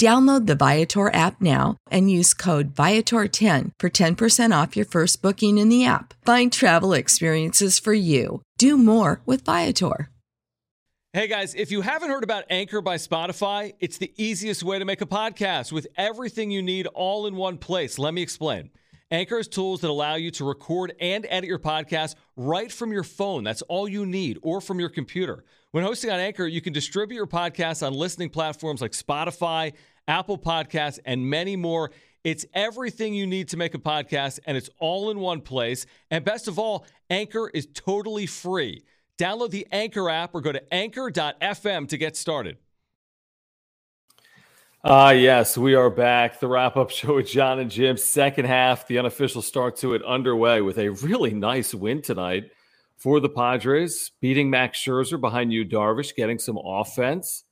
Download the Viator app now and use code Viator10 for 10% off your first booking in the app. Find travel experiences for you. Do more with Viator. Hey guys, if you haven't heard about Anchor by Spotify, it's the easiest way to make a podcast with everything you need all in one place. Let me explain. Anchor has tools that allow you to record and edit your podcast right from your phone. That's all you need, or from your computer. When hosting on Anchor, you can distribute your podcast on listening platforms like Spotify, Apple Podcasts, and many more. It's everything you need to make a podcast, and it's all in one place. And best of all, Anchor is totally free. Download the Anchor app or go to anchor.fm to get started. Ah, uh, yes, we are back. The wrap up show with John and Jim. Second half, the unofficial start to it underway with a really nice win tonight for the Padres, beating Max Scherzer behind Yu, Darvish, getting some offense.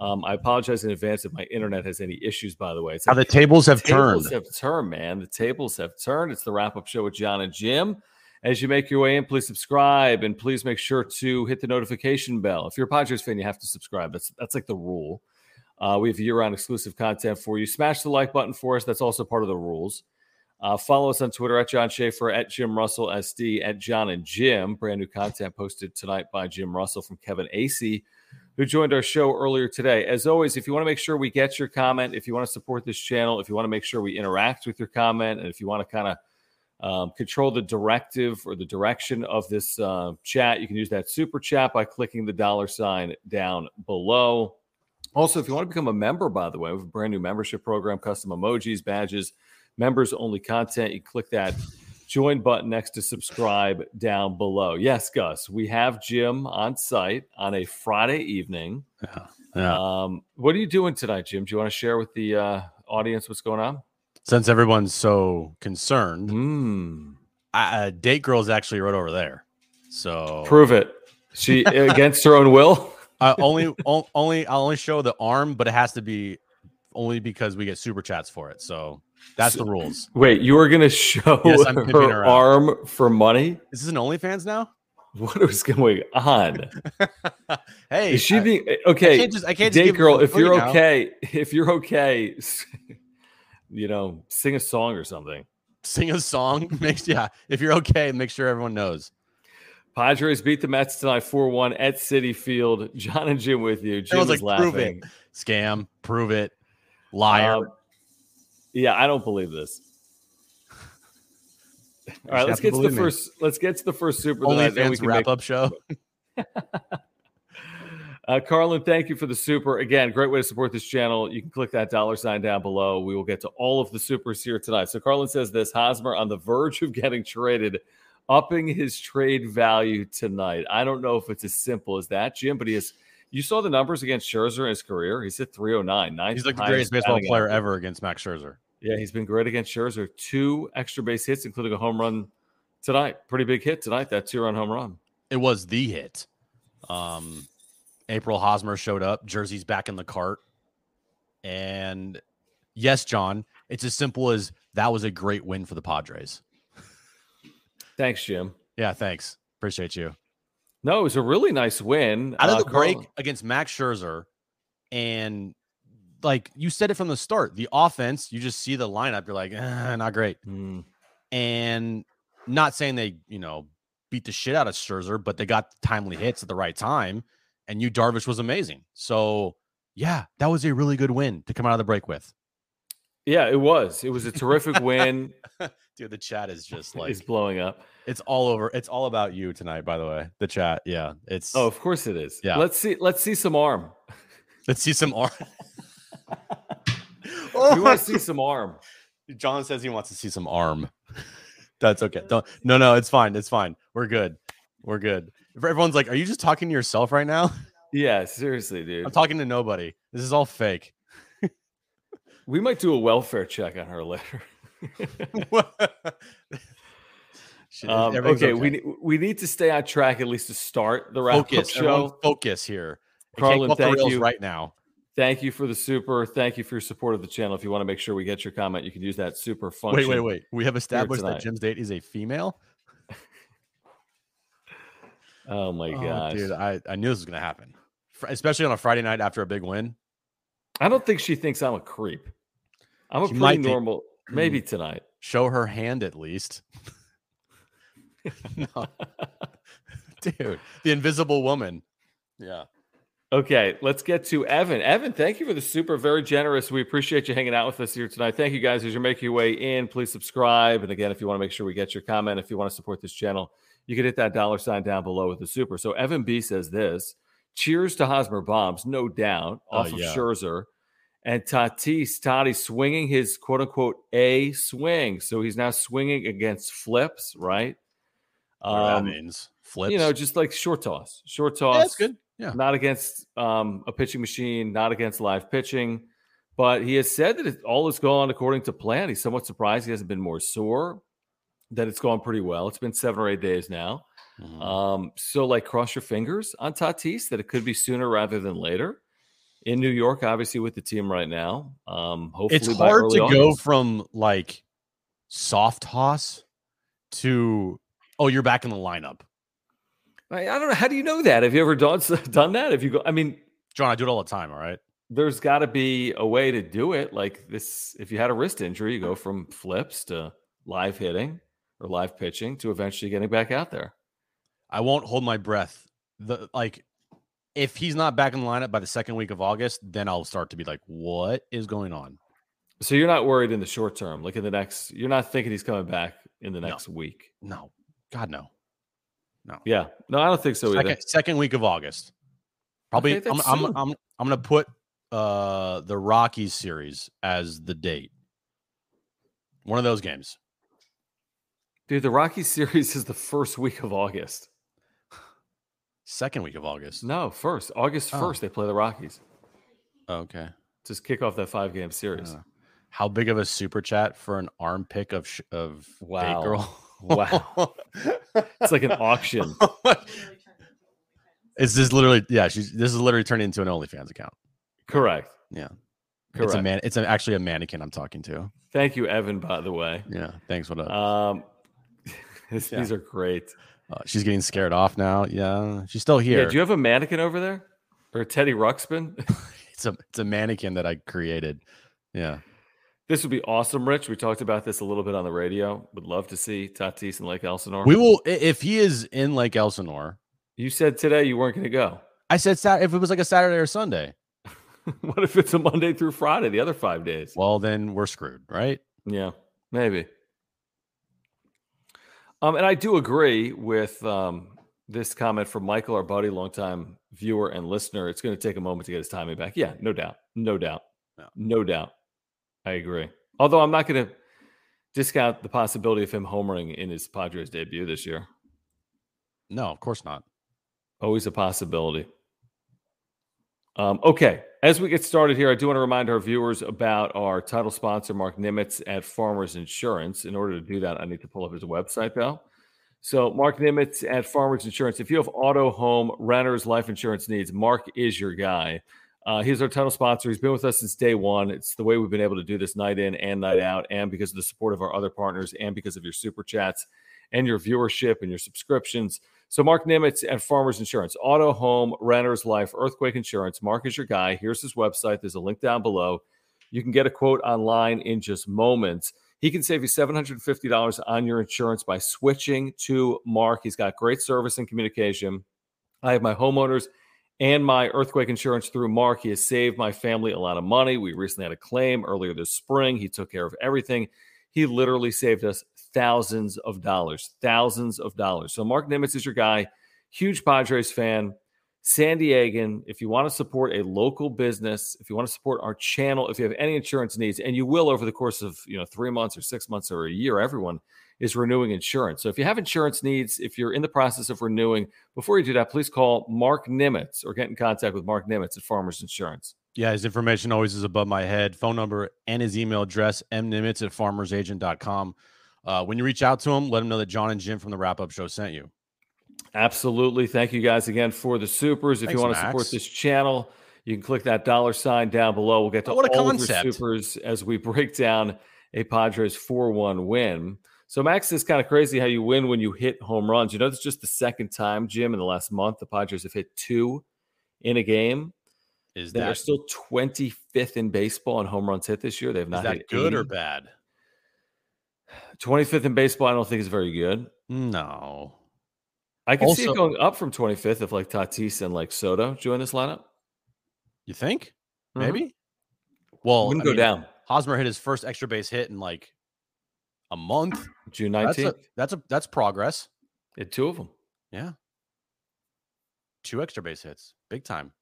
Um, I apologize in advance if my internet has any issues. By the way, it's How the tables have the turned. Tables have turned, man. The tables have turned. It's the wrap up show with John and Jim. As you make your way in, please subscribe and please make sure to hit the notification bell. If you're a Padres fan, you have to subscribe. That's that's like the rule. Uh, we have year-round exclusive content for you. Smash the like button for us. That's also part of the rules. Uh, follow us on Twitter at John Schaefer, at Jim Russell SD, at John and Jim. Brand new content posted tonight by Jim Russell from Kevin Acee who joined our show earlier today. As always, if you want to make sure we get your comment, if you want to support this channel, if you want to make sure we interact with your comment, and if you want to kind of um, control the directive or the direction of this uh, chat, you can use that super chat by clicking the dollar sign down below. Also, if you want to become a member, by the way, we have a brand new membership program, custom emojis, badges, members only content. You click that join button next to subscribe down below. Yes, Gus, we have Jim on site on a Friday evening. Yeah. yeah. Um, what are you doing tonight, Jim? Do you want to share with the uh, audience what's going on? Since everyone's so concerned, mm. uh, Date Girl's actually right over there. So prove it. She against her own will. Uh, only, only, I'll only show the arm, but it has to be only because we get super chats for it. So that's the rules. Wait, you are gonna show yes, her, her arm for money? Is this an OnlyFans now? What is going on? hey, is she being okay? I can't just, I can't date girl. If you're now. okay, if you're okay, you know, sing a song or something. Sing a song. Makes yeah. If you're okay, make sure everyone knows. Padres beat the Mets tonight 4 1 at Citi Field. John and Jim with you. Jim was like, laughing. prove it. Scam, prove it. Liar. Um, yeah, I don't believe this. All right, let's get to the me. first. Let's get to the first super. Only fans wrap make... up show. uh, Carlin, thank you for the super. Again, great way to support this channel. You can click that dollar sign down below. We will get to all of the supers here tonight. So Carlin says this: Hosmer on the verge of getting traded, upping his trade value tonight. I don't know if it's as simple as that, Jim, but he is. You saw the numbers against Scherzer in his career. He's at 309. He's like the greatest baseball player ever against Max Scherzer. Yeah, he's been great against Scherzer. Two extra base hits, including a home run tonight. Pretty big hit tonight. That two run home run. It was the hit. Um, April Hosmer showed up. Jersey's back in the cart. And yes, John, it's as simple as that was a great win for the Padres. Thanks, Jim. Yeah, thanks. Appreciate you. No, it was a really nice win. Out of Uh, the break Carl- against Max Scherzer, and like you said it from the start, the offense, you just see the lineup, you're like, eh, not great. Mm. And not saying they, you know, beat the shit out of Scherzer, but they got timely hits at the right time. And Yu Darvish was amazing. So yeah, that was a really good win to come out of the break with. Yeah, it was. It was a terrific win. Dude, the chat is just like It's blowing up. it's all over. It's all about you tonight, by the way. The chat. Yeah. Oh, it's Oh, of course it is. Yeah. Let's see. Let's see some arm. let's see some arm. We want to see some arm. John says he wants to see some arm. That's okay. Don't no no, it's fine. It's fine. We're good. We're good. If Everyone's like, are you just talking to yourself right now? Yeah, seriously, dude. I'm talking to nobody. This is all fake. We might do a welfare check on her later. Shit, Um, everything's okay, we we need to stay on track at least to start the wrap focus. show. Focus here. Carlin, can't go off the thank you. right now. Thank you for the super. Thank you for your support of the channel. If you want to make sure we get your comment, you can use that super function. Wait, wait, wait. We have established that. Jim's date is a female. Oh my Oh, gosh, dude, I, I knew this was gonna happen, especially on a Friday night after a big win. I don't think she thinks I'm a creep. I'm a She pretty think- normal. Maybe hmm. tonight. Show her hand at least. no. Dude, the invisible woman. Yeah. Okay, let's get to Evan. Evan, thank you for the super, very generous. We appreciate you hanging out with us here tonight. Thank you guys as you're making your way in. Please subscribe. And again, if you want to make sure we get your comment, if you want to support this channel, you can hit that dollar sign down below with the super. So Evan B says this cheers to Hosmer Bombs, no doubt, Oh, off of yeah. Scherzer. And Tatis, Toddy swinging his quote unquote A swing. So he's now swinging against flips, right? Whatever that Um, means flips. you know, just like short toss, short Yeah, toss. that's good. Yeah. Not against um, a pitching machine, not against live pitching. But he has said that it, all has gone according to plan. He's somewhat surprised he hasn't been more sore, that it's gone pretty well. It's been seven or eight days now. Mhm. Um, so, like, cross your fingers on Tatis that it could be sooner rather than later. In New York, obviously, with the team right now. Um, hopefully, it's hard to go from like soft toss to oh, you're back in the lineup. I, I don't know. How do you know that? Have you ever done done that? If you go? I mean, John, I do it all the time. All right. there's got to be a way to do it. Like this, if you had a wrist injury, you go from flips to live hitting or live pitching to eventually getting back out there. I won't hold my breath. The like if he's not back in the lineup by the second week of August, then I'll start to be like, what is going on? So you're not worried in the short term, like in the next. You're not thinking he's coming back in the No. next week. No. God no. No. Yeah, no, I don't think so either. second, second week of August. Probably Okay, I'm, I'm. I'm I'm gonna put uh the Rockies series as the date. One of those games. Dude, the Rockies series is the first week of August. Second week of August. No, first August Oh. first they play the Rockies. Okay. Just kick off that five game series. Uh, how big of a super chat for an arm pick of sh- of Wow. girl? Wow. It's like an auction. Is this literally? Yeah, she's. This is literally turned into an OnlyFans account. Correct. Yeah, Correct. it's a man. It's a, actually a mannequin I'm talking to. Thank you, Evan. By the way, Yeah, thanks. What up? um, this- Yeah. these are great. Uh, she's getting scared off now. Yeah, she's still here. Yeah, do you have a mannequin over there or a Teddy Ruxpin? it's a it's a mannequin that I created. Yeah, this would be awesome, Rich. We talked about this a little bit on the radio. Would love to see Tatis in Lake Elsinore. we will if he is in Lake Elsinore. you said today you weren't going to go. I said Sat if it was like a Saturday or Sunday. what if it's a Monday through Friday, the other five days? Well, then we're screwed, right? Yeah, maybe. Um, and I do agree with um, this comment from Michael, our buddy, longtime viewer and listener. It's going to take a moment to get his timing back. Yeah, no doubt, no doubt, Yeah. no doubt. I agree. Although I'm not going to discount the possibility of him homering in his Padres debut this year. No, of course not. Always a possibility. Um, okay, as we get started here, I do want to remind our viewers about our title sponsor, Mark Nimitz at Farmers Insurance. In order to do that, I need to pull up his website, though. So, Mark Nimitz at Farmers Insurance. If you have auto, home, renters, life insurance needs, Mark is your guy. Uh, he's our title sponsor. He's been with us since day one. It's the way we've been able to do this night in and night out, and because of the support of our other partners, and because of your super chats and your viewership and your subscriptions. So, Mark Nimitz at Farmers Insurance, auto, home, renters, life, earthquake insurance. Mark is your guy. Here's his website. There's a link down below. You can get a quote online in just moments. He can save you $750 on your insurance by switching to Mark. He's got great service and communication. I have my homeowners and my earthquake insurance through Mark. He has saved my family a lot of money. We recently had a claim earlier this spring. He took care of everything. He literally saved us thousands of dollars, thousands of dollars. So Mark Nimitz is your guy, huge Padres fan. San Diegan, if you want to support a local business, if you want to support our channel, if you have any insurance needs, and you will over the course of you know three months or six months or a year, everyone is renewing insurance. So if you have insurance needs, if you're in the process of renewing, before you do that, please call Mark Nimitz or get in contact with Mark Nimitz at Farmers Insurance. Yeah, his information always is above my head. Phone number and his email address, mnimitz at farmersagent.com. Uh, when you reach out to them, let them know that John and Jim from the wrap up show sent you. Absolutely. Thank you guys again for the supers. If Thanks, you want to support this channel, you can click that dollar sign down below. We'll get to oh, all of your supers as we break down a Padres 4 1 win. So, Max, is kind of crazy how you win when you hit home runs. You know, it's just the second time, Jim, in the last month, the Padres have hit two in a game. Is that they're still 25th in baseball on home runs hit this year? They've not hit good 80. or bad? 25th in baseball, I don't think is very good. No. I can also, see it going up from 25th if like Tatis and like Soto join this lineup. You think? Mm-hmm. Maybe. Mm-hmm. Well, wouldn't I go mean, down. Hosmer hit his first extra base hit in like a month. June 19th. That's a, that's a that's progress. Hit two of them. Yeah. Two extra base hits. Big time.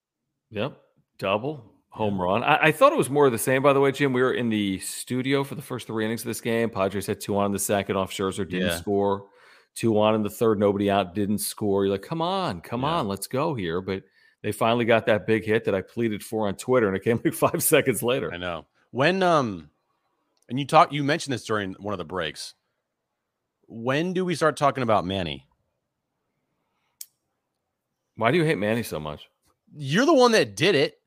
Yep. Double home run. I, I, thought it was more of the same, by the way, Jim. We were in the studio for the first three innings of this game. Padres had two on in the second off Scherzer, didn't yeah. score. Two on in the third, nobody out, didn't score. You're like, come on, come yeah. on, let's go here. But they finally got that big hit that I pleaded for on Twitter, and it came like five seconds later. I know. When um and you talk you mentioned this during one of the breaks. When do we start talking about Manny? Why do you hate Manny so much? You're the one that did it.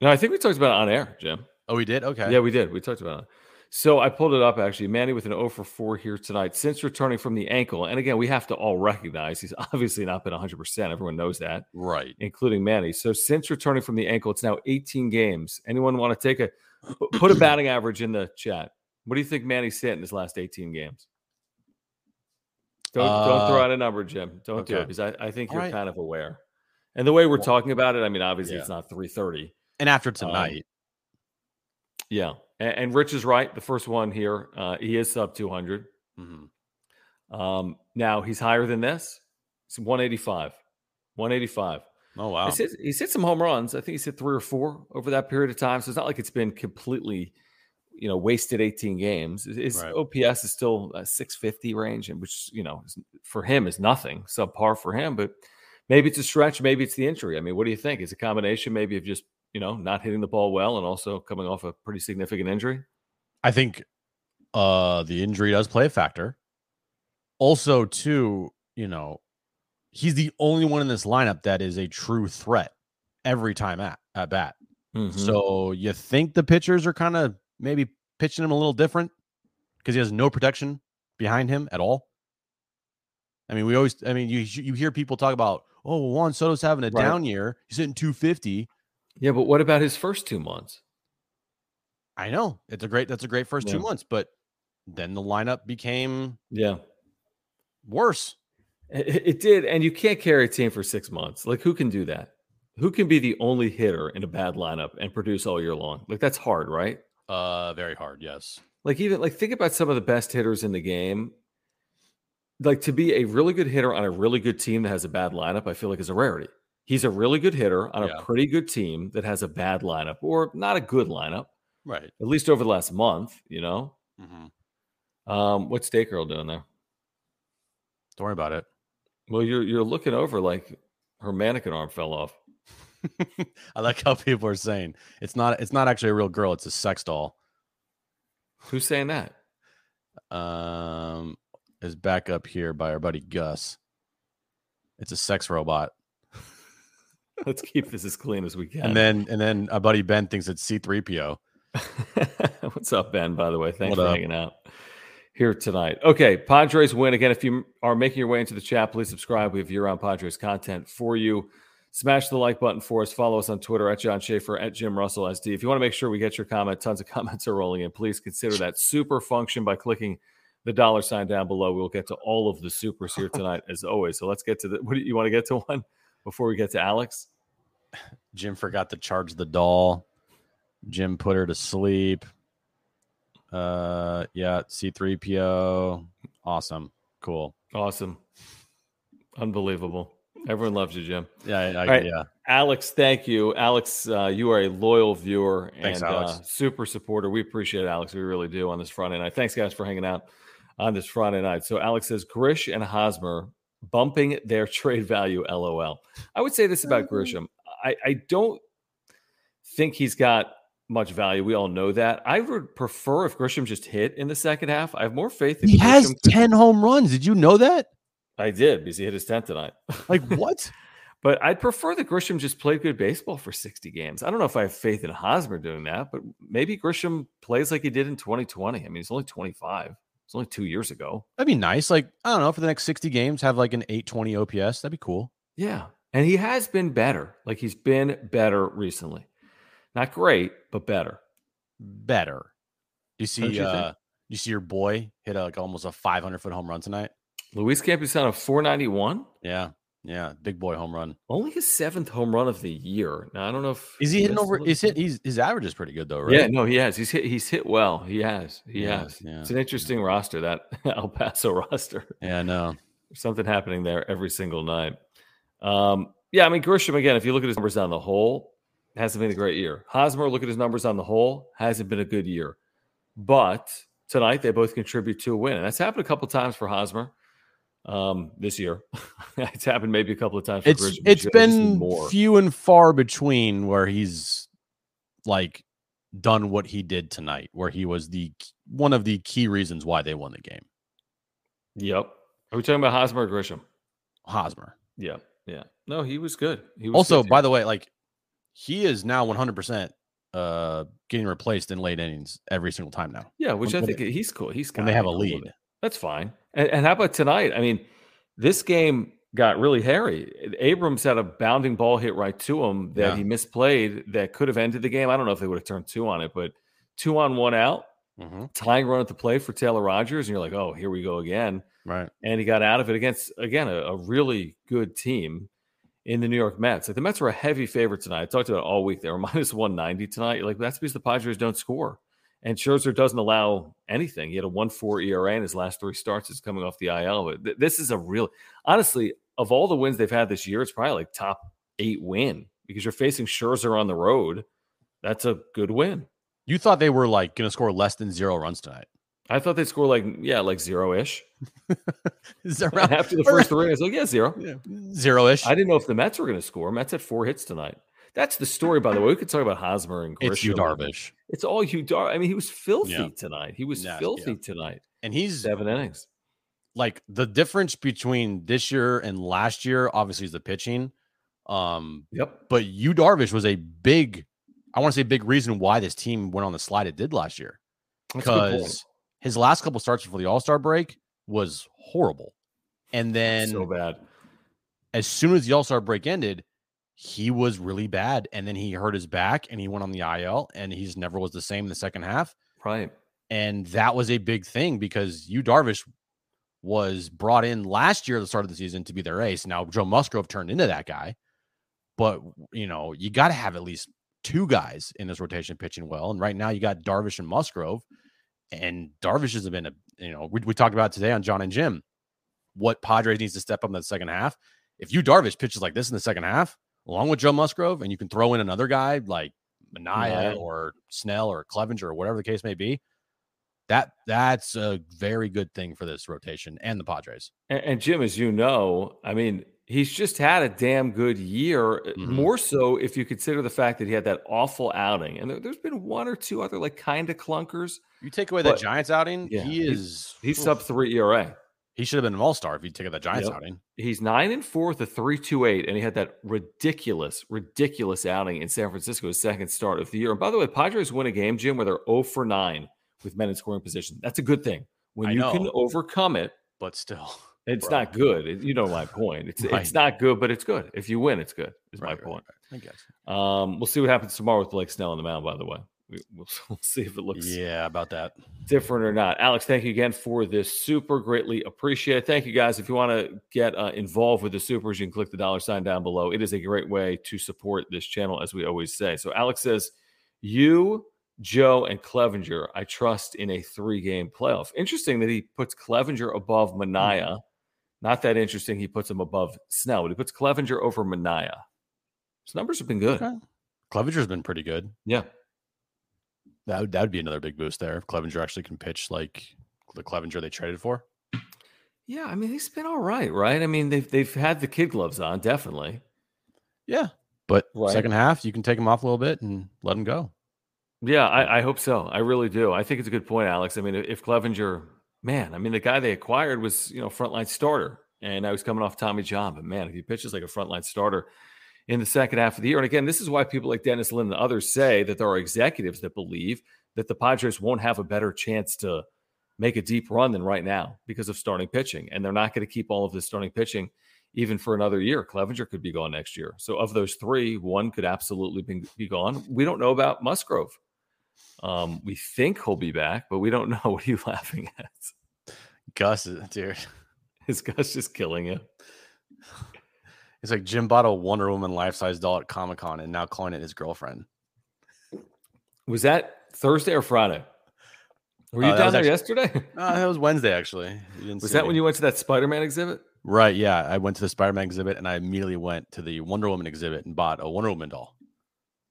No, I think we talked about it on air, Jim. Oh, we did? Okay. Yeah, we did. We talked about it. So I pulled it up actually. Manny with an 0 for 4 here tonight since returning from the ankle. And again, we have to all recognize he's obviously not been 100%. Everyone knows that. Right. Including Manny. So since returning from the ankle, it's now 18 games. Anyone want to take a put a batting average in the chat? What do you think Manny's hit in his last 18 games? Don't, uh, don't throw uh, out a number, Jim. Don't okay. do it because I, I think you're right. kind of aware. And the way we're talking about it, I mean, obviously yeah. it's not 330 and after tonight. Um, yeah. And, and, Rich is right. The first one here, uh, he is sub 200. Mm-hmm. Um, now he's higher than this. It's 185. 185. Oh, wow. He's hit, he's hit some home runs. I think he's hit three or four over that period of time. So it's not like it's been completely, you know, wasted 18 games. His right. OPS is still a 650 range, and which, you know, for him is nothing, subpar for him. But maybe it's a stretch. Maybe it's the injury. I mean, what do you think? Is a combination maybe of just you know, not hitting the ball well and also coming off a pretty significant injury? I think uh the injury does play a factor. Also, too, you know, he's the only one in this lineup that is a true threat every time at, at bat. Mm-hmm. So you think the pitchers are kind of maybe pitching him a little different because he has no protection behind him at all. I mean, we always, I mean, you you hear people talk about, oh, Juan Soto's having a right. down year. He's hitting 250. Yeah, but what about his first two months? I know it's a great that's a great first yeah. two months, but then the lineup became yeah worse. It, it, did, and you can't carry a team for six months. Like who can do that? Who can be the only hitter in a bad lineup and produce all year long? Like that's hard, right? Uh, very hard. Yes. Like even like think about some of the best hitters in the game. Like to be a really good hitter on a really good team that has a bad lineup, I feel like is a rarity. He's a really good hitter on yeah. a pretty good team that has a bad lineup or not a good lineup. Right. At least over the last month, you know. Mm-hmm. Um, what's Day Girl doing there? Don't worry about it. Well, you're you're looking over like her mannequin arm fell off. I like how people are saying it's not it's not actually a real girl, it's a sex doll. Who's saying that? Um is back up here by our buddy Gus. It's a sex robot. Let's keep this as clean as we can. And then and then our buddy Ben thinks it's C3PO. What's up, Ben? By the way, thanks What for up? hanging out here tonight. Okay, Padres win again. If you are making your way into the chat, please subscribe. We have year-round Padres content for you. Smash the like button for us. Follow us on Twitter at John Schaefer at Jim Russell SD. If you want to make sure we get your comment, tons of comments are rolling in. Please consider that super function by clicking the dollar sign down below. We'll get to all of the supers here tonight, as always. So let's get to the. What do you, you want to get to one before we get to Alex? Jim forgot to charge the doll. Jim put her to sleep. Uh yeah, C3PO. Awesome. Cool. Awesome, unbelievable. Everyone loves you, Jim. Yeah, I, I, right. yeah. Alex, thank you. Alex, uh, you are a loyal viewer Thanks, and Uh, super supporter. We appreciate it, Alex. We really do on this Friday night. Thanks, guys, for hanging out on this Friday night. So, Alex says Grish and Hosmer bumping their trade value. LOL. I would say this about Grisham. I, I don't think he's got much value. We all know that. I would prefer if Grisham just hit in the second half. I have more faith in He has Grisham. 10 home runs. Did you know that? I did because he hit his 10th tonight. Like what? But I'd prefer that Grisham just played good baseball for 60 games. I don't know if I have faith in Hosmer doing that, but maybe Grisham plays like he did in 2020. I mean, he's only 25. It's only two years ago. That'd be nice. Like, I don't know, for the next 60 games, have like an 820 OPS. That'd be cool. Yeah. And he has been better. Like he's been better recently. Not great, but better. Better. You see, you uh, you see your boy hit a, like almost a 500 foot home run tonight. Luis Campusano, 491. Yeah. Yeah. Big boy home run. Only his seventh home run of the year. Now, I don't know if Is he hitting over? Is hit? He's his average is pretty good though, right? Yeah, no, he has. He's hit. He's hit well. He has. He Yeah, has. yeah, It's an interesting roster that El Paso roster. Yeah. No. There's something happening there every single night. Um, yeah, I mean Grisham again. If you look at his numbers on the whole, hasn't been a great year. Hosmer, look at his numbers on the whole, hasn't been a good year. But tonight they both contribute to a win, and that's happened a couple times for Hosmer um, this year. it's happened maybe a couple of times. For It's Grisham it's year. I just need been more. few and far between where he's like done what he did tonight, where he was the one of the key reasons why they won the game. Yep. Are we talking about Hosmer or Grisham? Hosmer. Yeah, yeah. No, he was good. He was Also, good, by the way, like he is now 100% uh getting replaced in late innings every single time now. yeah, which when I think he's cool. He's When they have a lead. That's fine. And, and how about tonight? I mean, this game got really hairy. Abrams had a bounding ball hit right to him that Yeah. he misplayed that could have ended the game. I don't know if they would have turned two on it, but two on one out, Mhm. tying run at the plate for Taylor Rogers, and you're like, oh, here we go again. Right. And he got out of it against again a, a really good team in the New York Mets. Like the Mets were a heavy favorite tonight. I talked about it all week. They were minus 190 tonight. You're like that's because the Padres don't score. And Scherzer doesn't allow anything. He had a 1-4 ERA in his last three starts. Is coming off the IL. But th- this is a real, honestly, of all the wins they've had this year, it's probably like top eight win because you're facing Scherzer on the road. That's a good win. You thought they were like going to score less than zero runs tonight. I thought they'd score like yeah, like zero ish. Is that And after the first three, I was like, yeah, zero. Zero ish. I didn't know if the Mets were going to score. Mets had four hits tonight. That's the story, by the way. We could talk about Hosmer and Grisham. It's Yu, Darvish. It's all you, Dar. I mean, he was filthy Yeah. tonight. He was Yeah, filthy yeah. tonight. And he's Seven innings. like the difference between this year and last year, obviously, is the pitching. Um, Yep. but Yu Darvish was a big, I want to say, big reason why this team went on the slide it did last year. That's a good point. Because his last couple starts before the All Star break was horrible, and then so bad. as soon as the All Star break ended, he was really bad, and then he hurt his back and he went on the IL, and he's never was the same in the second half. Right. And that was a big thing because Yu Darvish was brought in last year at the start of the season to be their ace. Now Joe Musgrove turned into that guy, but you know you got to have at least two guys in this rotation pitching well. And right now you got Darvish and Musgrove, and Darvish has been a you know we, we talked about today on John and Jim what Padres needs to step up in the second half. If Yu Darvish pitches like this in the second half, along with Joe Musgrove, and you can throw in another guy like Manaea Right. or Snell or Clevenger or whatever the case may be, that that's a very good thing for this rotation and the Padres. And, and Jim, as you know, I mean, he's just had a damn good year. Mhm. More so if you consider the fact that he had that awful outing, and there, has been one or two other like kind of clunkers. You take away that Giants outing, yeah, he he's- is He's oof. sub three ERA. He should have been an all star if you take out that Giants Yep. outing. He's nine and four with a three two eight, and he had that ridiculous, ridiculous outing in San Francisco's second start of the year. And by the way, Padres win a game, Jim, where they're 0 for nine with men in scoring position. That's a good thing. When I you can overcome it, But still, it's Bro. not good. It- you know my point. It's Right. it's not good, but it's good. If you win, it's good. Is my Right, right, point. right. I guess. Um, we'll see what happens tomorrow with Blake Snell on the mound. By the way, we, we'll, we'll see if it looks Yeah, about that. different or not. Alex, thank you again for this. Super greatly appreciate it. Thank you guys. If you want to get uh, involved with the supers, you can click the dollar sign down below. It is a great way to support this channel, as we always say. So Alex says, "You, Joe, and Clevenger, I trust in a three-game playoff." Interesting that he puts Clevenger above Manaea. Not that interesting. He puts him above Snell, but he puts Clevenger over Manaea. His numbers have been good. Okay. Clevenger's been pretty good. Yeah. That would, that would be another big boost there if Clevenger actually can pitch like the Clevenger they traded for. Yeah, I mean he's been all right, right? I mean they've they've had the kid gloves on, definitely. Yeah. But Right. second half, you can take him off a little bit and let him go. Yeah, I, I hope so. I really do. I think it's a good point, Alex. I mean, if Clevenger, man, I mean the guy they acquired was you know frontline starter, and I was coming off Tommy John, but man, if he pitches like a frontline starter in the second half of the year, and again, this is why people like Dennis Lin and others say that there are executives that believe that the Padres won't have a better chance to make a deep run than right now because of starting pitching, and they're not going to keep all of this starting pitching even for another year. Clevenger could be gone next year. So of those three, one could absolutely be, be gone. We don't know about Musgrove. Um, we think he'll be back, but we don't know. What are you laughing at? Gus, is- dude. is Gus just killing you. It's like Jim bought a Wonder Woman life size doll at Comic Con and now calling it his girlfriend. Was that Thursday or Friday? Were you Uh, down there actu- yesterday? Uh, it was Wednesday, actually. Was that me. when you went to that Spider-Man exhibit? Right. Yeah. I went to the Spider Man exhibit and I immediately went to the Wonder Woman exhibit and bought a Wonder Woman doll,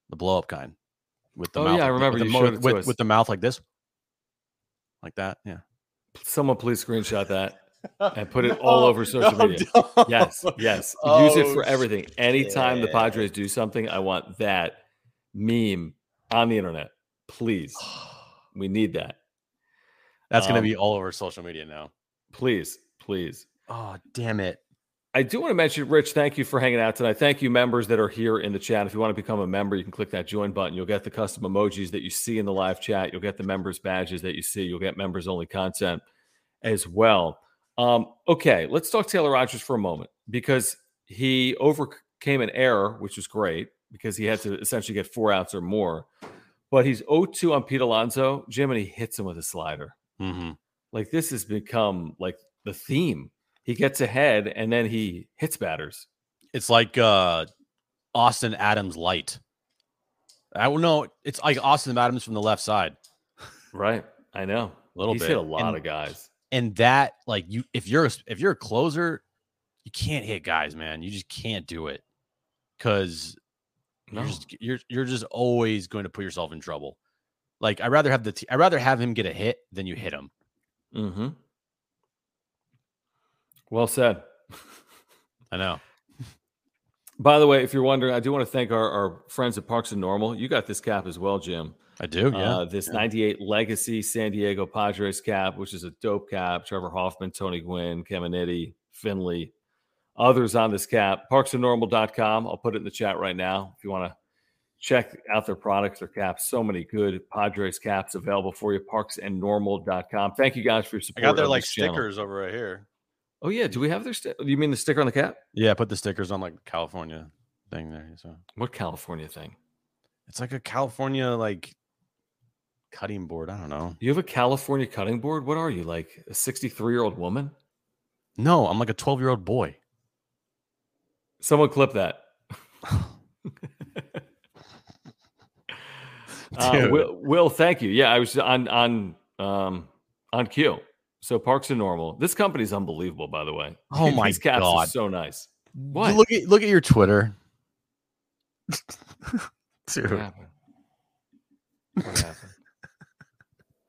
the blow up kind. With the Oh, mouth yeah, I remember with, you the, showed it to with, us. with the mouth like this, like that. Yeah. Someone please screenshot that and put it all over social No, media. don't. Yes, yes. Use it Oh, for everything. Anytime the shit. Padres do something, I want that meme on the internet. Please. We need that. That's going Um, to be all over social media now. Please, please. Oh, damn it. I do want to mention, Rich, thank you for hanging out tonight. Thank you, members that are here in the chat. If you want to become a member, you can click that join button. You'll get the custom emojis that you see in the live chat. You'll get the members badges that you see. You'll get members only content as well. Um, okay, let's talk Taylor Rogers for a moment because he overcame an error, which was great because he had to essentially get four outs or more. But he's 0-2 on Pete Alonso, Jim, and he hits him with a slider. hmm Like this has become like the theme. He gets ahead and then he hits batters. It's like uh, Austin Adams light. I don't know. It's like Austin Adams from the left side. Right. I know. A little He's bit. hit a lot And- of guys. and that like you if you're a, if you're a closer you can't hit guys man you just can't do it because No. you're just you're you're just always going to put yourself in trouble like i'd rather have the t- i'd rather have him get a hit than you hit him Mm-hmm. Well said. i know By the way, if you're wondering, I do want to thank our, our friends at Parks and Normal. You got this cap as well, Jim. i do yeah Uh, this yeah. 98 Legacy San Diego Padres cap, which is a dope cap. Trevor Hoffman, Tony Gwynn, Caminiti, Finley, others on this cap. Parksandnormal.com. I'll put it in the chat right now if you want to check out their products, their caps. So many good Padres caps available for you. Parksandnormal.com. Thank you guys for your support. i support. got their like this channel. stickers over right here Oh, yeah. Do we have their sticker? You mean the sticker on the cap? yeah I put the stickers on like the california thing there so What California thing? it's like a california like cutting board i don't know You have a California cutting board? What are you, like a 63 year old woman? no i'm like a 12 year old boy Someone clip that. Uh, Will, Will, thank you. Yeah, I was on on um, on cue. So Parks are Normal. This company's unbelievable, by the way. Oh my These caps are God. so nice. What? look at look at your twitter What happened? What happened?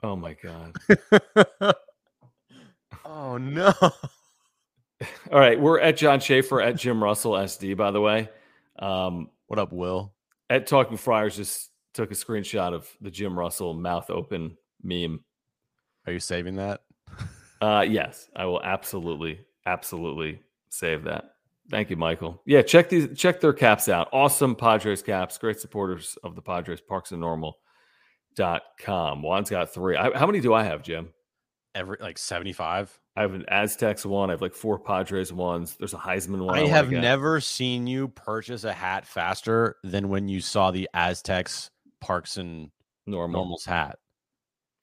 Oh my god. oh no. All right, we're at John Schaefer at Jim Russell SD. By the way, um, what up, Will? At Talking Friars just took a screenshot of the Jim Russell mouth open meme. Are you saving that? Uh, yes, I will absolutely, absolutely save that. Thank you, Michael. Yeah, check these, check their caps out. Awesome Padres caps. Great supporters of the Padres. Parks and Normal dot com. Juan's got three. I, how many do I have, Jim? Every like seventy five. I have an Aztecs one. I have like four Padres ones. There's a Heisman one. I, I have never seen you purchase a hat faster than when you saw the Aztecs Parks and Normal. Normal's hat.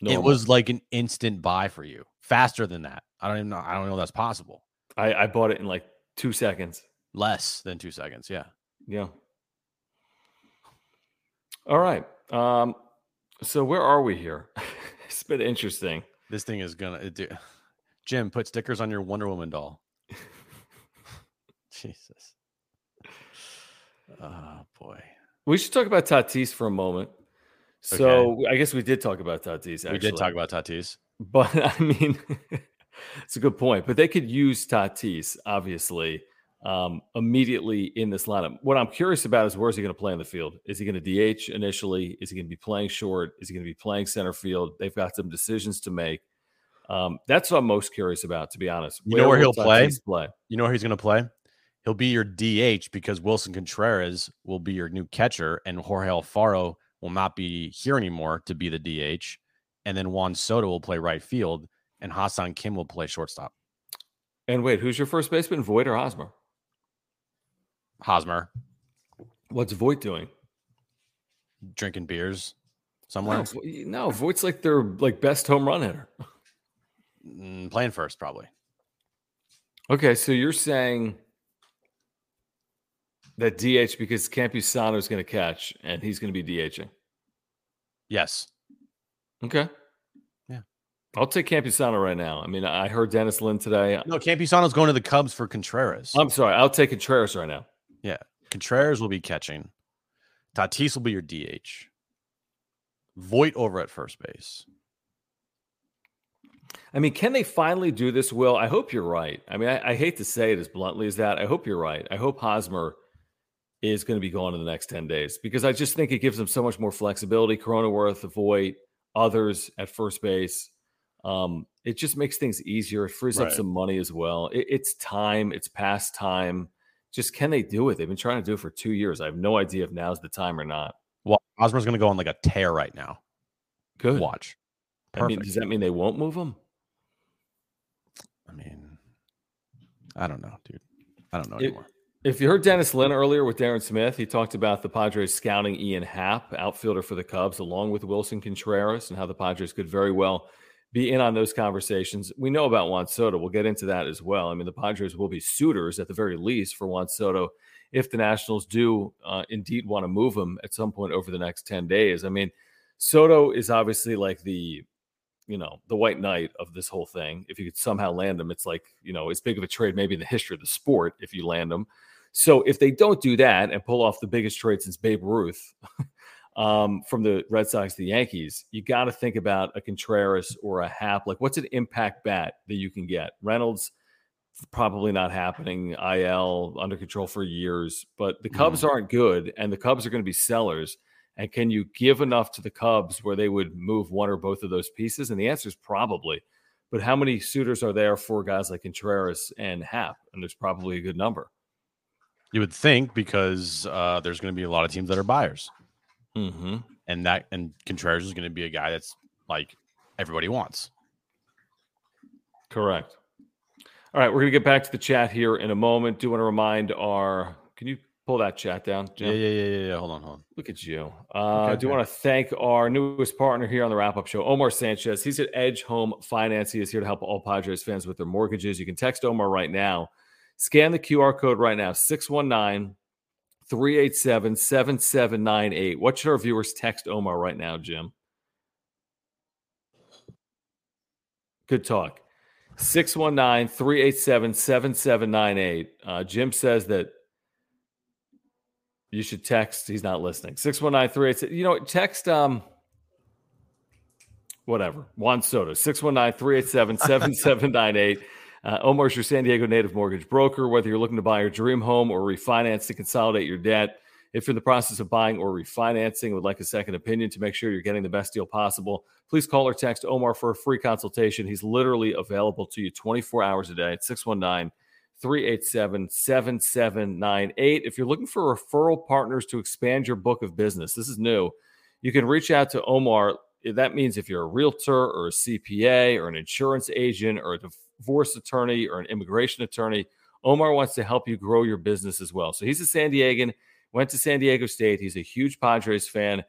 Normal. It was like an instant buy for you. Faster than that. I don't even know. I don't know that's possible. I, I bought it in like two seconds. Less than two seconds. Yeah. Yeah. All right. Um, so where are we here? it's been interesting. This thing is gonna do. Jim, put stickers on your Wonder Woman doll. Jesus. Oh boy. We should talk about Tatis for a moment. So okay. I guess we did talk about Tatis. Actually. We did talk about Tatis, but I mean, it's a good point. But they could use Tatis, obviously, um, immediately in this lineup. What I'm curious about is where is he going to play in the field? Is he going to DH initially? Is he going to be playing short? Is he going to be playing center field? They've got some decisions to make. Um, that's what I'm most curious about, to be honest. You where know where he'll play? play? You know where he's going to play? He'll be your DH because Willson Contreras will be your new catcher, and Jorge Alfaro will not be here anymore to be the DH. And then Juan Soto will play right field, and Ha-Seong Kim will play shortstop. And wait, who's your first baseman, Voit or Hosmer? Hosmer. What's Voit doing? Drinking beers somewhere. No, no like their like best home run hitter. Mm, playing first, probably. Okay, so you're saying that DH because Campusano is going to catch and he's going to be DHing. Yes. Okay. Yeah. I'll take Campusano right now. I mean, I heard Dennis Lin today. No, Campusano's going to the Cubs for Contreras. I'm sorry. I'll take Contreras right now. Yeah. Contreras will be catching. Tatis will be your DH. Voit over at first base. I mean, can they finally do this, Will? I hope you're right. I mean, I, I, hate to say it as bluntly as that. I hope you're right. I hope Hosmer is going to be gone in the next 10 days because I just think it gives them so much more flexibility. Corona Cronenworth, Voit, others at first base. Um, it just makes things easier. It frees right. up some money as well. It, it's time, it's past time. Just can they do it? They've been trying to do it for two years. I have no idea if now's the time or not. Well, Hosmer's going to go on like a tear right now. Good. Watch. Perfect. I mean, does that mean they won't move him? I mean, I don't know, dude. I don't know it, anymore. If you heard Dennis Lin earlier with Darren Smith, he talked about the Padres scouting Ian Happ, outfielder for the Cubs, along with Willson Contreras, and how the Padres could very well be in on those conversations. We know about Juan Soto. We'll get into that as well. I mean, the Padres will be suitors at the very least for Juan Soto if the Nationals do uh, indeed want to move him at some point over the next 10 days. I mean, Soto is obviously like the you know the white knight of this whole thing if you could somehow land him it's like you know as big of a trade maybe in the history of the sport if you land him so if they don't do that and pull off the biggest trade since Babe Ruth um, from the Red Sox to the Yankees, you got to think about a Contreras or a Happ. Like, what's an impact bat that you can get? Reynolds probably not happening. IL under control for years, but the Cubs mm. aren't good, and the Cubs are going to be sellers. And can you give enough to the Cubs where they would move one or both of those pieces? And the answer is probably. But how many suitors are there for guys like Contreras and Happ? And there's probably a good number. You would think because uh, there's going to be a lot of teams that are buyers, mm-hmm. and that and Contreras is going to be a guy that's like everybody wants. Correct. All right, we're going to get back to the chat here in a moment. Do you want to remind our? Can you pull that chat down? Jim? Yeah, yeah, yeah, yeah, yeah. Hold on, hold on. Look at you. Uh, okay, do want to thank our newest partner here on the wrap up show, Omar Sanchez. He's at Edge Home Finance. He is here to help all Padres fans with their mortgages. You can text Omar right now Scan the QR code right now 619 387 7798. What should our viewers text Omar right now, Jim? Good talk. 619 387 7798. Uh, Jim says that you should text. He's not listening. 619 387. You know, text, um, whatever. Juan Soto, 619 387 7798. Uh, Omar's your San Diego native mortgage broker. Whether you're looking to buy your dream home or refinance to consolidate your debt, if you're in the process of buying or refinancing, would like a second opinion to make sure you're getting the best deal possible, please call or text Omar for a free consultation. He's literally available to you 24 hours a day at 619 387 7798. If you're looking for referral partners to expand your book of business, this is new. You can reach out to Omar. That means if you're a realtor or a CPA or an insurance agent or a divorce attorney or an immigration attorney, Omar wants to help you grow your business as well. So he's a San Diegan, went to San Diego State. He's a huge Padres fan.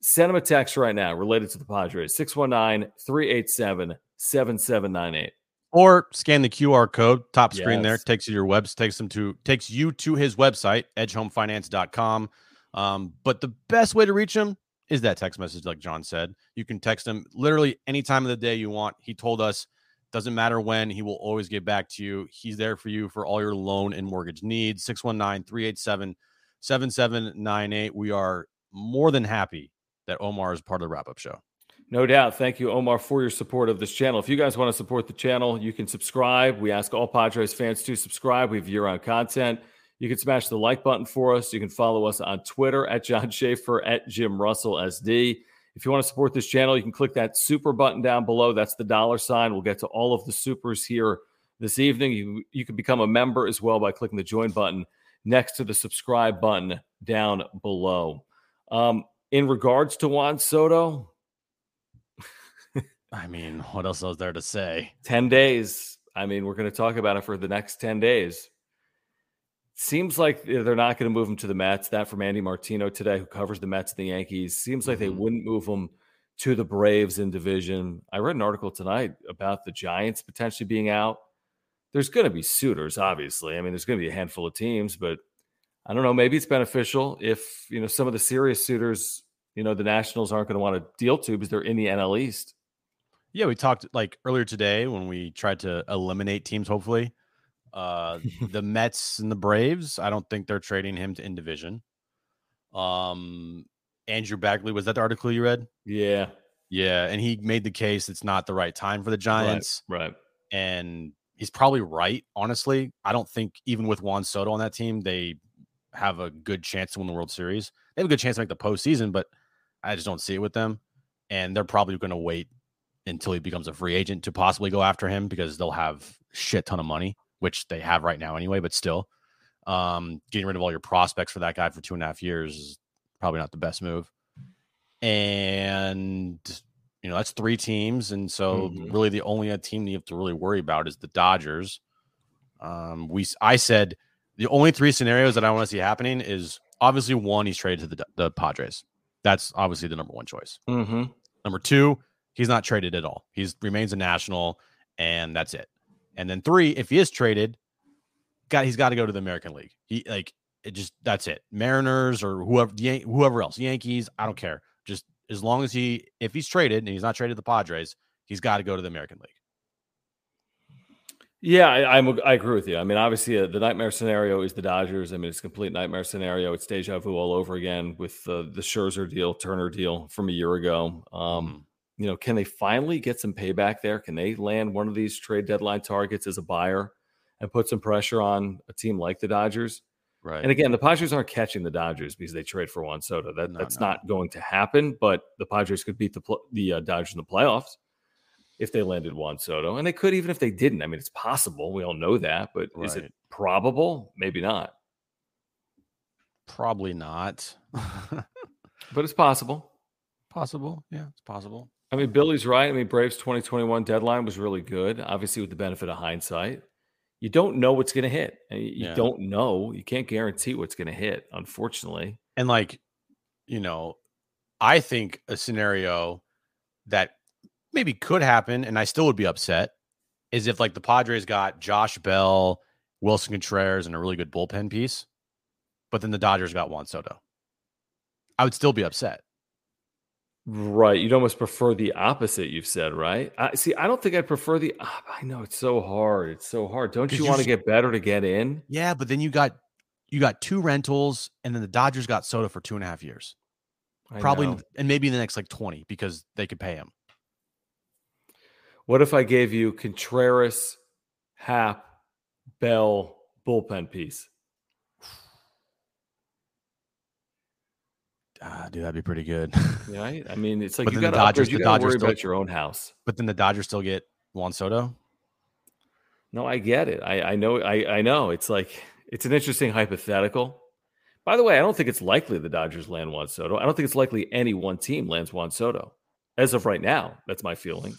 Send him a text right now related to the Padres 619 387 7798 or scan the QR code top screen Yes. there takes you to your webs takes them to takes you to his website edgehomefinance.com um, but the best way to reach him is that text message like John said. You can text him literally any time of the day you want. He told us doesn't matter when he will always get back to you. He's there for you for all your loan and mortgage needs. 619-387-7798 we are more than happy that Omar is part of the wrap up show No doubt. Thank you, Omar, for your support of this channel. If you guys want to support the channel, you can subscribe. We ask all Padres fans to subscribe. We have year round content. You can smash the like button for us. You can follow us on Twitter at John Schaefer, at Jim Russell SD. If you want to support this channel, you can click that super button down below. That's the dollar sign. We'll get to all of the supers here this evening. You, you can become a member as well by clicking the join button next to the subscribe button down below. Um, in regards to Juan Soto, I mean, what else is there to say? 10 days. I mean, we're going to talk about it for the next 10 days. Seems like they're not going to move him to the Mets. That from Andy Martino today, who covers the Mets and the Yankees. Seems like they Mhm. wouldn't move him to the Braves in division. I read an article tonight about the Giants potentially being out. There's going to be suitors, obviously. I mean, there's going to be a handful of teams, but I don't know. Maybe it's beneficial if, you know, some of the serious suitors, you know, the Nationals aren't going to want to deal to because they're in the NL East. Yeah, we talked like earlier today when we tried to eliminate teams, hopefully. Uh the Mets and the Braves, I don't think they're trading him to in division. Um Andrew Baggarly, was that the article you read? Yeah. Yeah, and he made the case it's not the right time for the Giants. Right. And he's probably right, honestly. I don't think even with Juan Soto on that team, they have a good chance to win the World Series. They have a good chance to make the postseason, but I just don't see it with them. And they're probably going to wait until he becomes a free agent to possibly go after him because they'll have shit ton of money, which they have right now anyway. But still, um, getting rid of all your prospects for that guy for two and a half years is probably not the best move. And you know that's three teams, and so Mhm. really the only team you have to really worry about is the Dodgers. Um, we I said the only three scenarios that I want to see happening is obviously one he's traded to the the Padres. That's obviously the number one choice. Mm-hmm. Number two, he's not traded at all. He's remains a national, and that's it. And then three, if he is traded, got he's got to go to the American League. He like it just that's it. Mariners or whoever Yan- whoever else, Yankees, I don't care. Just as long as he if he's traded and he's not traded to the Padres, he's got to go to the American League. Yeah, I, I'm, I agree with you. I mean, obviously, uh, the nightmare scenario is the Dodgers. I mean, it's a complete nightmare scenario. It's deja vu all over again with uh, the Scherzer deal, Turner deal from a year ago. Um, Mhm. You know, can they finally get some payback there? Can they land one of these trade deadline targets as a buyer and put some pressure on a team like the Dodgers? Right. And again, the Padres aren't catching the Dodgers because they trade for Juan Soto. That No, that's no. not going to happen. But the Padres could beat the the uh, Dodgers in the playoffs if they landed Juan Soto, and they could even if they didn't. I mean, it's possible. We all know that, but is it probable? Maybe not. Probably not. But it's possible. possible. Yeah, it's possible. I mean, Billy's right. I mean, Braves 2021 deadline was really good. Obviously, with the benefit of hindsight, you don't know what's going to hit. You Yeah. don't know. You can't guarantee what's going to hit. Unfortunately. And like, you know, I think a scenario that maybe could happen, and I still would be upset, is if like the Padres got Josh Bell, Willson Contreras, and a really good bullpen piece, but then the Dodgers got Juan Soto. I would still be upset. Right. You'd almost prefer the opposite, you've said, right? I see. I don't think I'd prefer the. ah, I know it's so hard. It's so hard. Don't you you want to get better to get in? Yeah, but then you got you got two rentals, and then the Dodgers got Soto for two and a half years, I probably, know. and maybe in the next like twenty because they could pay him. What if I gave you Contreras, Happ, Bell bullpen piece. Ah, dude, that'd be pretty good. Right? I mean, it's like But you got the Dodgers- you the Dodgers worry still- about your own house. but then the Dodgers still get Juan Soto. No, I get it. I, I know. I, I know. It's like it's an interesting hypothetical. By the way, I don't think it's likely the Dodgers land Juan Soto. I don't think it's likely any one team lands Juan Soto. As of right now, that's my feeling.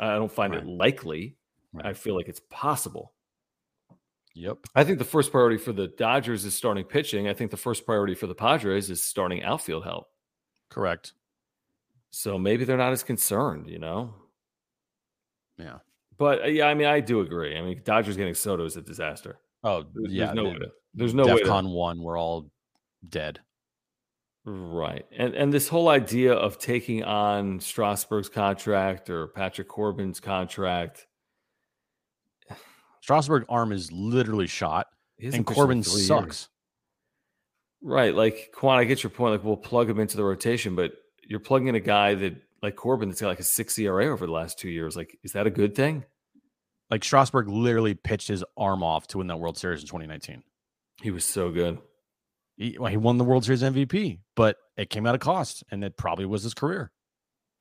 I don't find it likely. Right. I feel like it's possible. Yep. I think the first priority for the Dodgers is starting pitching. I think the first priority for the Padres is starting outfield help. Correct. So maybe they're not as concerned, you know. Yeah. But uh, yeah, I mean, I do agree. I mean, Dodgers getting Soto is a disaster. Oh, There's, yeah. there's no way to. There's no way. DEFCON one, we're all dead. Right. And and this whole idea of taking on Strasburg's contract or Patrick Corbin's contract, Strasburg arm is literally shot, and Corbin three years. sucks. Right. Like Quan, I get your point. Like we'll plug him into the rotation, but you're plugging in a guy that like Corbin that's got like a six ERA over the last two years. Like, is that a good thing? Like Strasburg literally pitched his arm off to win that World Series in 2019. He was so good. He, well, he won the World Series MVP, but it came at a cost, and it probably was his career.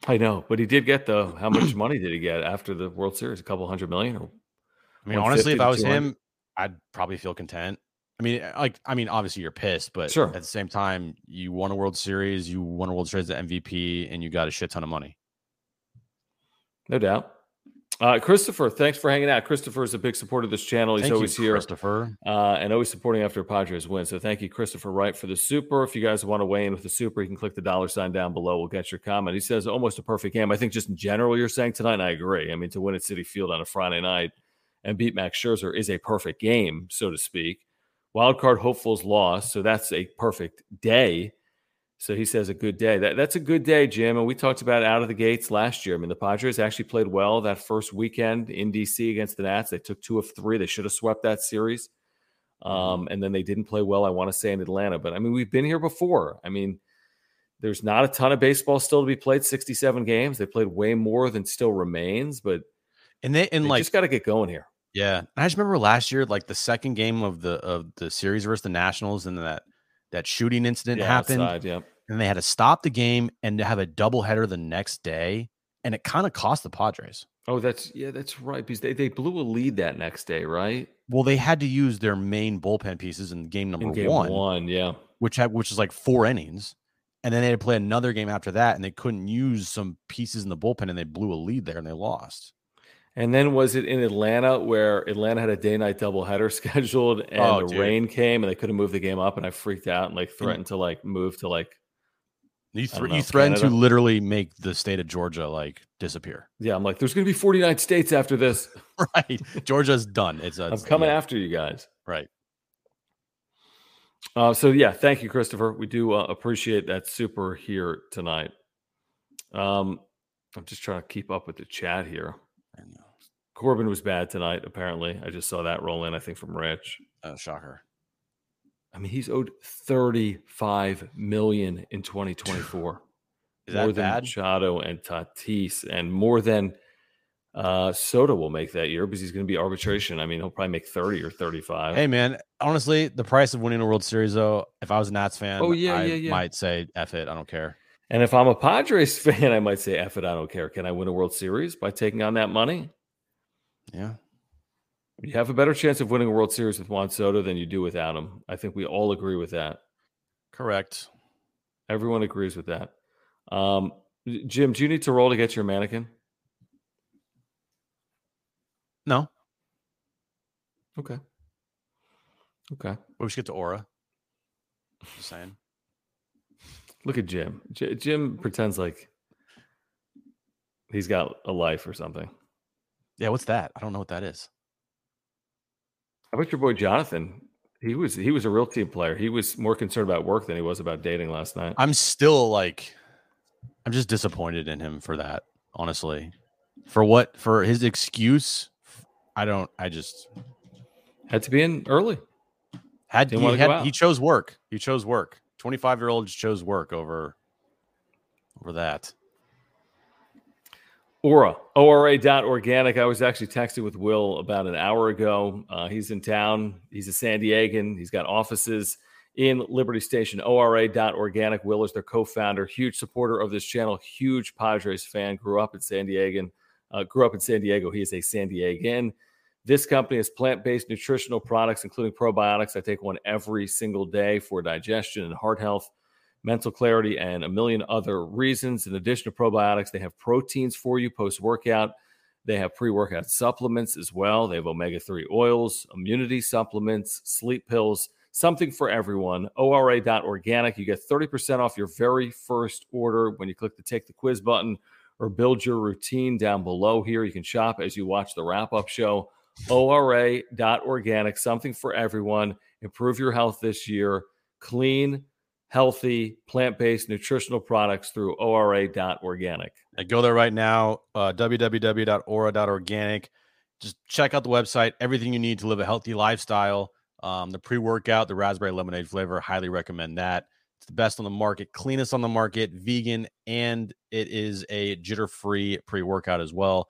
I know, but he did get the how much money did he get after the World Series? A couple hundred million or I mean, honestly, if I was him, I'd probably feel content. I mean, uh, like, I mean, obviously you're pissed, but Sure. at the same time, you won a World Series, you won a World Series at MVP, and you got a shit ton of money. no doubt. Uh, Christopher, thanks for hanging out. Christopher is a big supporter of this channel. He's Thank always you, here. Christopher. uh, and always supporting after Padres win. So thank you, Christopher Wright, for the super. If you guys want to weigh in with the super, you can click the dollar sign down below. We'll get your comment. He says almost a perfect game. I think just in general, you're saying tonight, and I agree. I mean, to win at Citi Field on a Friday night and beat Max Scherzer is a perfect game, so to speak. Wild card hopefuls lost, so that's a perfect day. So he says a good day. That, that's a good day, Jim. And we talked about out of the gates last year. I mean, the Padres actually played well that first weekend in DC against the Nats. They took two of three. They should have swept that series. Um, and then they didn't play well, I want to say, in Atlanta. But I mean, we've been here before. I mean, there's not a ton of baseball still to be played, 67 games. They played way more than still remains, but And they and they like just got to get going here. Yeah, and I just remember last year, like the second game of the of the series versus the Nationals, and that that shooting incident Yeah, happened, outside, yeah. and they had to stop the game and to have a doubleheader the next day, and it kind of cost the Padres. Oh, that's yeah, that's right. Because they, they blew a lead that next day, right? Well, they had to use their main bullpen pieces in game number In game one, one, yeah. which had which is like four innings, and then they had to play another game after that, and they couldn't use some pieces in the bullpen, and they blew a lead there, and they lost. And then was it in Atlanta where Atlanta had a day night doubleheader scheduled and Oh, the dude. rain came and they couldn't move the game up and I freaked out and like threatened to like move to like You, I know, you threatened to literally make the state of Georgia like disappear. yeah I'm like there's gonna be 49 states after this. Right, Georgia's done. It's, I'm coming yeah, after you guys. Right. uh, so yeah thank you Christopher. We do uh, appreciate that super here tonight. Um I'm just trying to keep up with the chat here Corbin was bad tonight apparently I just saw that roll in I think from Rich Uh, shocker. I mean he's owed 35 million in 2024 Is more that than bad? Machado and Tatis, and more than uh, Soto will make that year because he's going to be arbitration. I mean, he'll probably make thirty or thirty-five. Hey man, honestly, the price of winning a World Series though, if I was a Nats fan, Oh, yeah, I yeah, yeah. might say F it, I don't care. And if I'm a Padres fan, I might say, "F it, I don't care." Can I win a World Series by taking on that money? Yeah. You have a better chance of winning a World Series with Juan Soto than you do without him. I think we all agree with that. Correct. Everyone agrees with that. Um, Jim, do you need to roll to get your mannequin? No. Okay. Okay. We should get to ORA. Just saying. Look at Jim. J- Jim pretends like he's got a life or something. Yeah, what's that? I don't know what that is. How about your boy Jonathan? He was he was a real team player. He was more concerned about work than he was about dating last night. I'm still like I'm just disappointed in him for that, honestly. For what for his excuse, I don't I just Had to be in early. had, Didn't he, had he chose work. He chose work. 25 year old chose work over over that. ORA, ORA.organic. I was actually texting with Will about an hour ago. Uh, he's in town. He's a San Diegan. He's got offices in Liberty Station. ORA.organic. Will is their co founder, huge supporter of this channel, huge Padres fan. Grew up in San Diego. Uh, grew up in San Diego. He is a San Diegan. This company has plant based nutritional products, including probiotics. I take one every single day for digestion and heart health mental clarity, and a million other reasons. In addition to probiotics, they have proteins for you post workout. They have pre workout supplements as well. They have omega 3 oils, immunity supplements, sleep pills, something for everyone. ORA.organic. You get 30% off your very first order when you click the take the quiz button or build your routine down below here. You can shop as you watch the wrap up show. ORA.organic, something for everyone. Improve your health this year. Clean, healthy, plant based nutritional products through ORA.organic. I go there right now, uh, www.ora.organic. Just check out the website, everything you need to live a healthy lifestyle. Um, the pre workout, the raspberry lemonade flavor, highly recommend that. It's the best on the market, cleanest on the market, vegan, and it is a jitter free pre workout as well.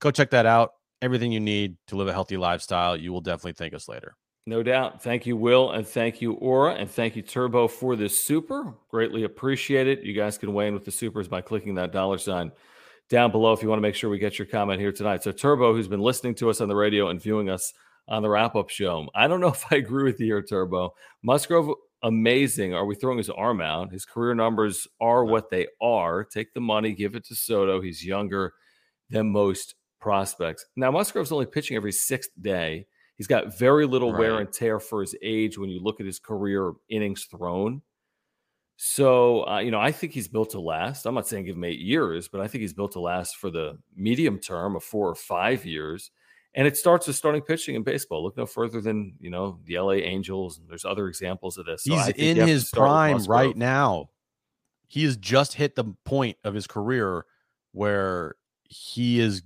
Go check that out. Everything you need to live a healthy lifestyle. You will definitely thank us later. No doubt. Thank you, Will, and thank you, ORA, and thank you, Turbo, for this super. Greatly appreciate it. You guys can weigh in with the supers by clicking that dollar sign down below if you want to make sure we get your comment here tonight. So, Turbo, who's been listening to us on the radio and viewing us on the wrap up show, I don't know if I agree with you here, Turbo. Musgrove, amazing. Are we throwing his arm out? His career numbers are what they are. Take the money, give it to Soto. He's younger than most prospects. Now, Musgrove's only pitching every sixth day. He's got very little right. wear and tear for his age when you look at his career innings thrown. So, uh, you know, I think he's built to last. I'm not saying give him eight years, but I think he's built to last for the medium term of four or five years. And it starts with starting pitching in baseball. Look no further than, you know, the LA Angels. There's other examples of this. So he's in his prime right now. He has just hit the point of his career where he is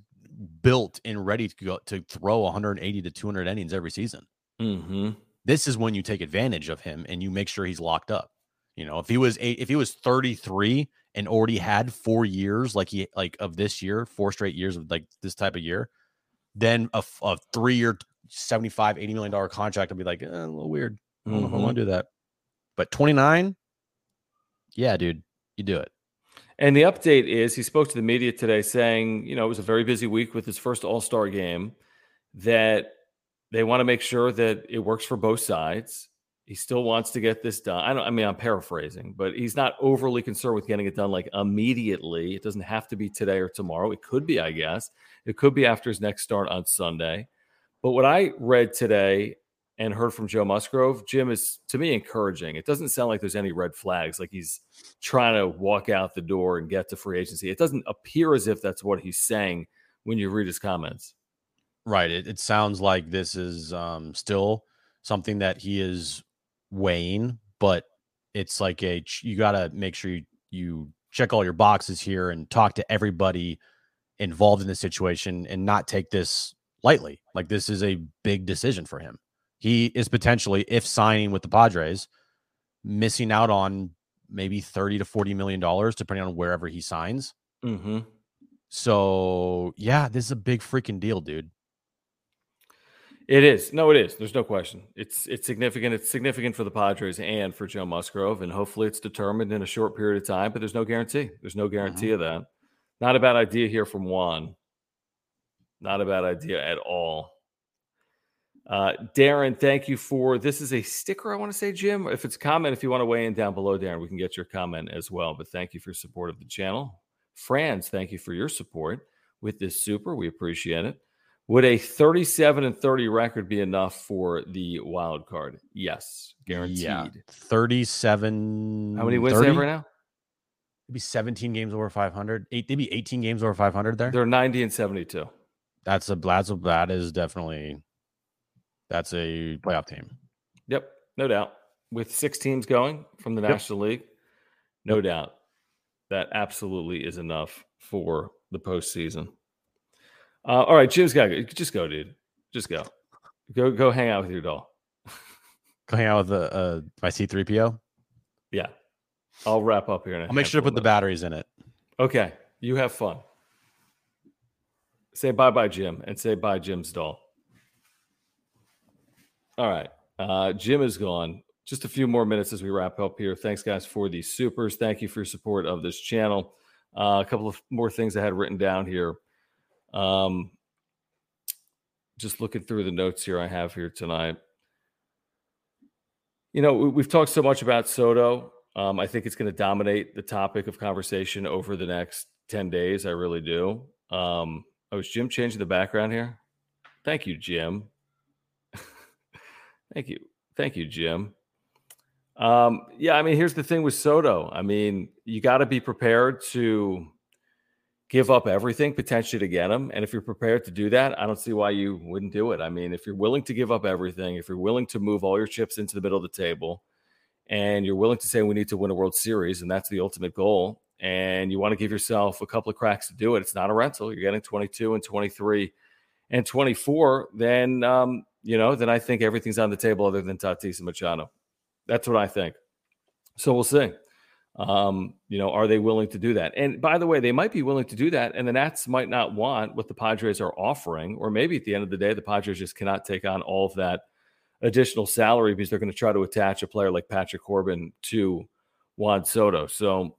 built and ready to go to throw 180 to 200 innings every season. Mm-hmm. This is when you take advantage of him and you make sure he's locked up. You know, if he was eight, if he was 33 and already had four years, like he like of this year, four straight years of like this type of year, then a, a three year, 75, 80 million dollar contract would be like eh, a little weird. I don't mm-hmm. know if I want to mm-hmm. do that. But 29, yeah, dude, you do it. And the update is he spoke to the media today saying, you know, it was a very busy week with his first All Star game, that they want to make sure that it works for both sides. He still wants to get this done. I don't, I mean, I'm paraphrasing, but he's not overly concerned with getting it done like immediately. It doesn't have to be today or tomorrow. It could be, I guess. It could be after his next start on Sunday. But what I read today and heard from Joe Musgrove, Jim is to me encouraging. It doesn't sound like there's any red flags, like he's trying to walk out the door and get to free agency. It doesn't appear as if that's what he's saying when you read his comments. Right. It, it sounds like this is um, still something that he is weighing, but it's like a you got to make sure you, you check all your boxes here and talk to everybody involved in the situation and not take this lightly. Like this is a big decision for him he is potentially, if signing with the Padres, missing out on maybe 30 to 40 million dollars, depending on wherever he signs. Mm-hmm. So, yeah, this is a big freaking deal, dude. It is. No, it is. There's no question. It's it's significant. It's significant for the Padres and for Joe Musgrove, and hopefully it's determined in a short period of time. But there's no guarantee. There's no guarantee mm-hmm. of that. Not a bad idea here from Juan. Not a bad idea at all. Uh, Darren, thank you for this. Is a sticker, I want to say, Jim. If it's a comment, if you want to weigh in down below, Darren, we can get your comment as well. But thank you for your support of the channel. Franz, thank you for your support with this super. We appreciate it. Would a 37 and 30 record be enough for the wild card? Yes, guaranteed. Yeah, 37. How many wins 30? they have right now? Maybe 17 games over 500. Eight, maybe 18 games over 500 there. They're 90 and 72. That's a that's a that is definitely that's a playoff team. Yep, no doubt. With six teams going from the yep. National League, no doubt that absolutely is enough for the postseason. Uh, all right, Jim's got to go. just go, dude. Just go, go, go. Hang out with your doll. go hang out with the uh, my C three PO. Yeah, I'll wrap up here. I'll make sure to put the batteries in it. Okay, you have fun. Say bye bye, Jim, and say bye, Jim's doll. All right. Uh, Jim is gone. Just a few more minutes as we wrap up here. Thanks, guys, for the supers. Thank you for your support of this channel. Uh, a couple of more things I had written down here. Um, just looking through the notes here I have here tonight. You know, we've talked so much about Soto. Um, I think it's going to dominate the topic of conversation over the next 10 days. I really do. Um, oh, is Jim changing the background here? Thank you, Jim. Thank you. Thank you, Jim. Um, yeah, I mean, here's the thing with Soto. I mean, you got to be prepared to give up everything potentially to get him. And if you're prepared to do that, I don't see why you wouldn't do it. I mean, if you're willing to give up everything, if you're willing to move all your chips into the middle of the table, and you're willing to say we need to win a World Series, and that's the ultimate goal, and you want to give yourself a couple of cracks to do it, it's not a rental. You're getting 22 and 23 and 24. Then, um, you know, then I think everything's on the table other than Tatis and Machado. That's what I think. So we'll see. Um, you know, are they willing to do that? And by the way, they might be willing to do that, and the Nats might not want what the Padres are offering, or maybe at the end of the day, the Padres just cannot take on all of that additional salary because they're going to try to attach a player like Patrick Corbin to Juan Soto. So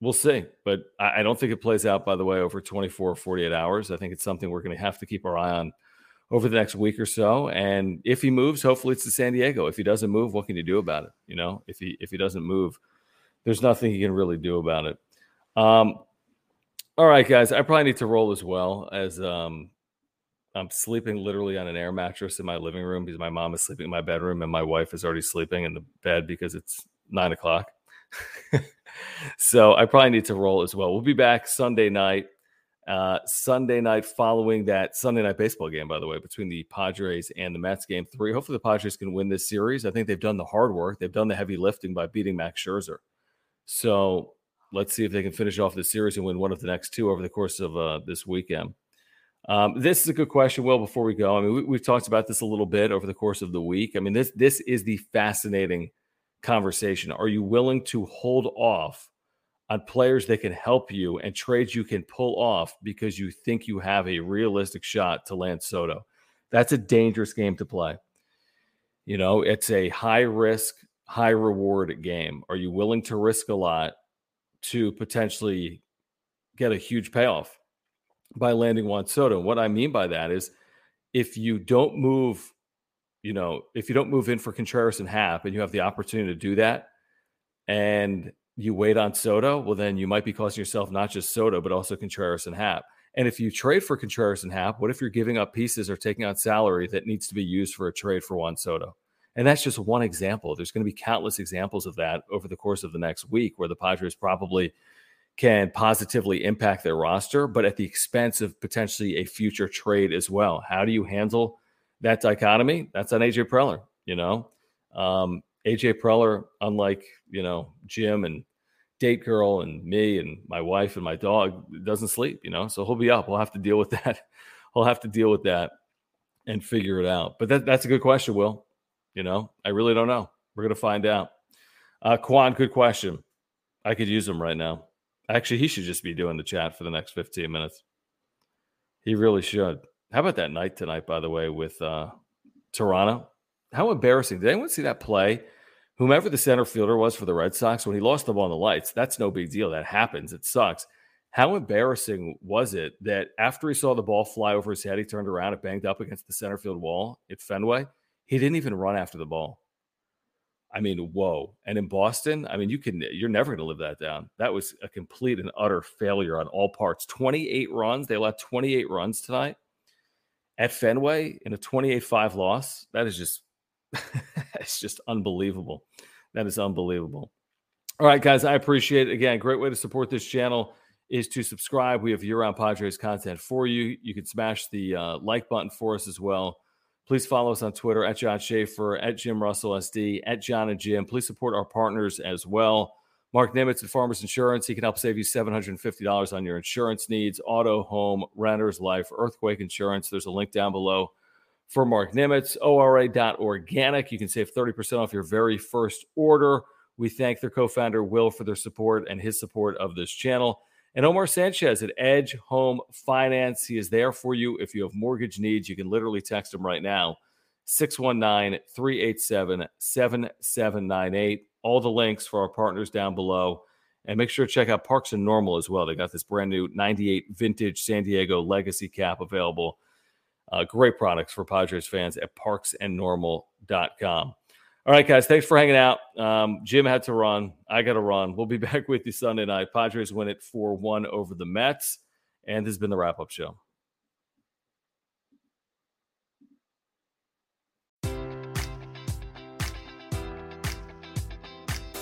we'll see. But I, I don't think it plays out, by the way, over 24 or 48 hours. I think it's something we're going to have to keep our eye on over the next week or so. And if he moves, hopefully it's to San Diego. If he doesn't move, what can you do about it? You know, if he if he doesn't move, there's nothing he can really do about it. Um, all right, guys, I probably need to roll as well as um, I'm sleeping literally on an air mattress in my living room because my mom is sleeping in my bedroom and my wife is already sleeping in the bed because it's nine o'clock. so I probably need to roll as well. We'll be back Sunday night uh, Sunday night following that Sunday night baseball game, by the way, between the Padres and the Mets game three. Hopefully, the Padres can win this series. I think they've done the hard work, they've done the heavy lifting by beating Max Scherzer. So let's see if they can finish off the series and win one of the next two over the course of uh, this weekend. Um, this is a good question, Will. Before we go, I mean, we, have talked about this a little bit over the course of the week. I mean, this this is the fascinating conversation. Are you willing to hold off on players that can help you and trades you can pull off because you think you have a realistic shot to land Soto. That's a dangerous game to play. You know, it's a high risk, high reward game. Are you willing to risk a lot to potentially get a huge payoff by landing Juan Soto? What I mean by that is if you don't move, you know, if you don't move in for Contreras and Happ and you have the opportunity to do that, and you wait on Soto, well, then you might be costing yourself not just Soto, but also Contreras and Happ. And if you trade for Contreras and Happ, what if you're giving up pieces or taking on salary that needs to be used for a trade for Juan Soto? And that's just one example. There's going to be countless examples of that over the course of the next week where the Padres probably can positively impact their roster, but at the expense of potentially a future trade as well. How do you handle that dichotomy? That's on AJ Preller, you know? Um, AJ Preller, unlike you know Jim and Date Girl and me and my wife and my dog, doesn't sleep. You know, so he'll be up. We'll have to deal with that. we'll have to deal with that and figure it out. But that, that's a good question, Will. You know, I really don't know. We're gonna find out. Uh, Quan, good question. I could use him right now. Actually, he should just be doing the chat for the next 15 minutes. He really should. How about that night tonight, by the way, with uh, Toronto? How embarrassing. Did anyone see that play whomever the center fielder was for the Red Sox, when he lost the ball on the lights, that's no big deal. That happens. It sucks. How embarrassing was it that after he saw the ball fly over his head, he turned around it banged up against the center field wall at Fenway? He didn't even run after the ball. I mean, whoa. And in Boston, I mean, you can you're never going to live that down. That was a complete and utter failure on all parts. 28 runs. They allowed 28 runs tonight at Fenway in a 28-5 loss. That is just it's just unbelievable. That is unbelievable. All right, guys, I appreciate it. Again, great way to support this channel is to subscribe. We have year-round Padres content for you. You can smash the uh, like button for us as well. Please follow us on Twitter at John Schaefer, at Jim Russell SD, at John and Jim. Please support our partners as well. Mark Nimitz at Farmers Insurance. He can help save you $750 on your insurance needs, auto, home, renters, life, earthquake insurance. There's a link down below for Mark Nimitz, ORA.organic. You can save 30% off your very first order. We thank their co founder, Will, for their support and his support of this channel. And Omar Sanchez at Edge Home Finance. He is there for you if you have mortgage needs. You can literally text him right now 619 387 7798. All the links for our partners down below. And make sure to check out Parks and Normal as well. They got this brand new 98 vintage San Diego Legacy cap available. Uh, great products for Padres fans at parksandnormal.com. All right, guys, thanks for hanging out. Um, Jim had to run. I got to run. We'll be back with you Sunday night. Padres win it 4 1 over the Mets. And this has been the wrap up show.